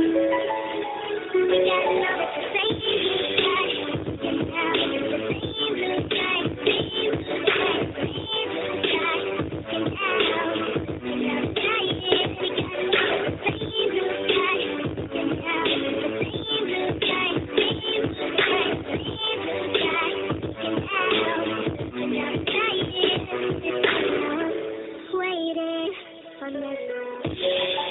We gotta know what you.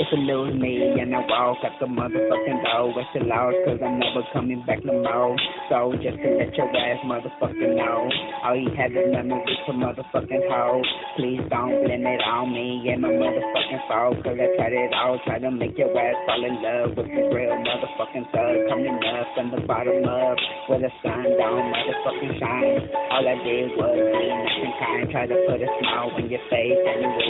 It's a little me and I walk out the motherfucking door. It's a loss cause I'm never coming back no more. So just to let your ass motherfucking know. All you have is memories for motherfucking hoe. Please don't blame it on me and my motherfucking fault. Cause I tried it all, try to make your ass fall in love with the real motherfucking thug. Coming up from the bottom up where the sun don't motherfucking shine. All I did was be nothing kind. Try to put a smile on your face any way I can.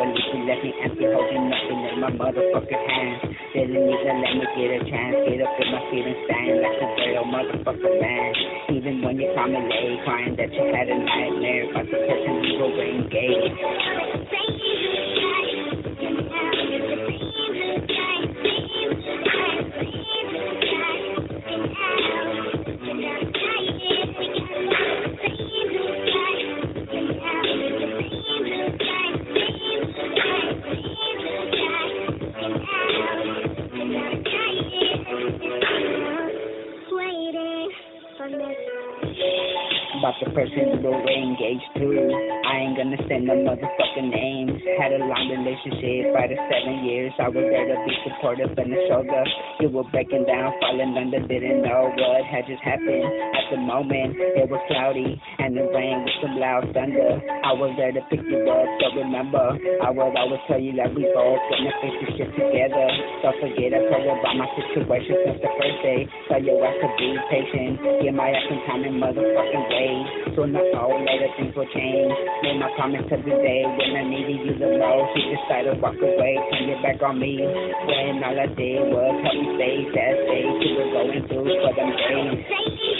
Can't believe you left me empty holding nothing in my motherfucking hand. Didn't even let me get a chance. Get up in my feet and stand like oh, a real motherfucker man. Even when you call me late, crying that you had a nightmare about the person you were engaged. About the person we were engaged to. I ain't gonna say no motherfucking names. Had a long relationship, five to seven years. I was there to be supportive and a shoulder. You were breaking down, falling under, didn't know what had just happened. The moment, it was cloudy and it rained with some loud thunder. I was there to pick you up, so remember, I would always tell you that we both gonna fix this shit together. Don't forget I told you about my situation since the first day. Tell you I could be patient, give my ass some time and motherfucking wait. Soon the whole later things will change. Made my promise the day when I needed you the most. You decided to walk away, turn your back on me. When all I did was help me stay that day, you were going through for them days.